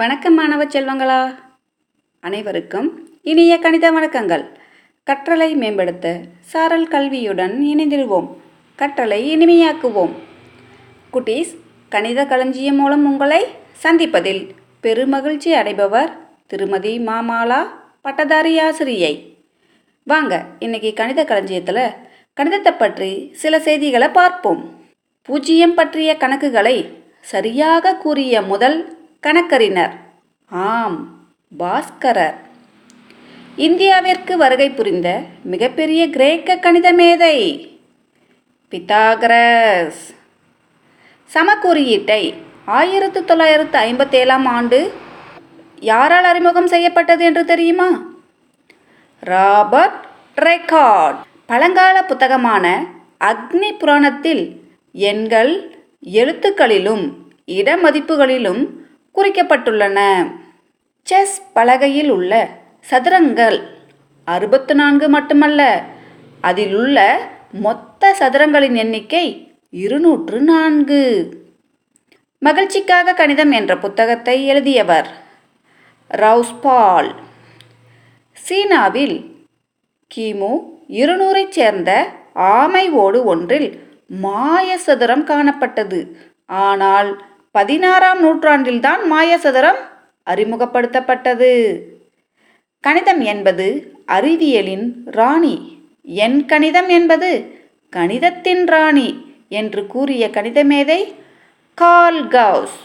வணக்கம் மாணவ செல்வங்களா? அனைவருக்கும் இனிய கணித வணக்கங்கள். கற்றலை மேம்படுத்த சாரல் கல்வியுடன் இணைந்திடுவோம் கற்றலை இனிமையாக்குவோம். குட்டீஸ் கணித களஞ்சியம் மூலம் உங்களை சந்திப்பதில் பெருமகிழ்ச்சி அடைபவர் திருமதி மாமாலா பட்டதாரி ஆசிரியை. வாங்க இன்னைக்கு கணித களஞ்சியத்தில் கணிதத்தை பற்றி சில செய்திகளை பார்ப்போம். பூஜ்ஜியம் பற்றிய கணக்குகளை சரியாக கூறிய முதல் கணக்கறிஞர். ஆம் பாஸ்கரர். இந்தியாவிற்கு வருகை புரிந்த மிகப்பெரிய கிரேக்க கணித மேதை பித்தாகரஸ். சமக்குறியீட்டை ஆயிரத்து தொள்ளாயிரத்து ஐம்பத்தேழாம் ஆண்டு யாரால் அறிமுகம் செய்யப்பட்டது என்று தெரியுமா? Robert record. பழங்கால புத்தகமான அக்னி புராணத்தில் எண்கள் எழுத்துக்களிலும் இடமதிப்புகளிலும் குறிக்கப்பட்டுள்ளன. செஸ் பலகையில் உள்ள சதுரங்கள் அறுபத்து நான்கு மட்டுமல்ல. அதிலுள்ள மொத்த சதுரங்களின் எண்ணிக்கை இருநூற்று நான்கு மகிழ்ச்சிக்காக கணிதம் என்ற புத்தகத்தை எழுதியவர் ரவுஸ்பால். சீனாவில் கிமு இருநூறைச் சேர்ந்த ஆமை ஓடு ஒன்றில் மாய சதுரம் காணப்பட்டது. ஆனால் பதினாறாம் நூற்றாண்டில்தான் மாயசதுரம் அறிமுகப்படுத்தப்பட்டது. கணிதம் என்பது அறிவியலின் ராணி. என் கணிதம் என்பது கணிதத்தின் ராணி என்று கூறிய கணிதமேதை கால் கவுஸ்.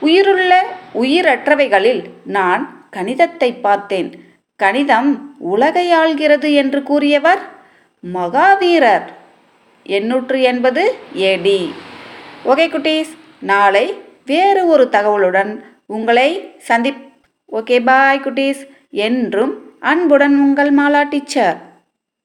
உயிருள்ள உயிரற்றவைகளில் நான் கணிதத்தை பார்த்தேன். கணிதம் உலகை ஆள்கிறது என்று கூறியவர் மகாவீரர். எண்ணூற்று எண்பது ஏடி ஓகே குட்டீஸ். நாளை வேறு ஒரு தகவலுடன் உங்களை சந்திப் ஓகே பாய் குட்டீஸ். என்றும் அன்புடன் உங்கள் மாலா டீச்சர்.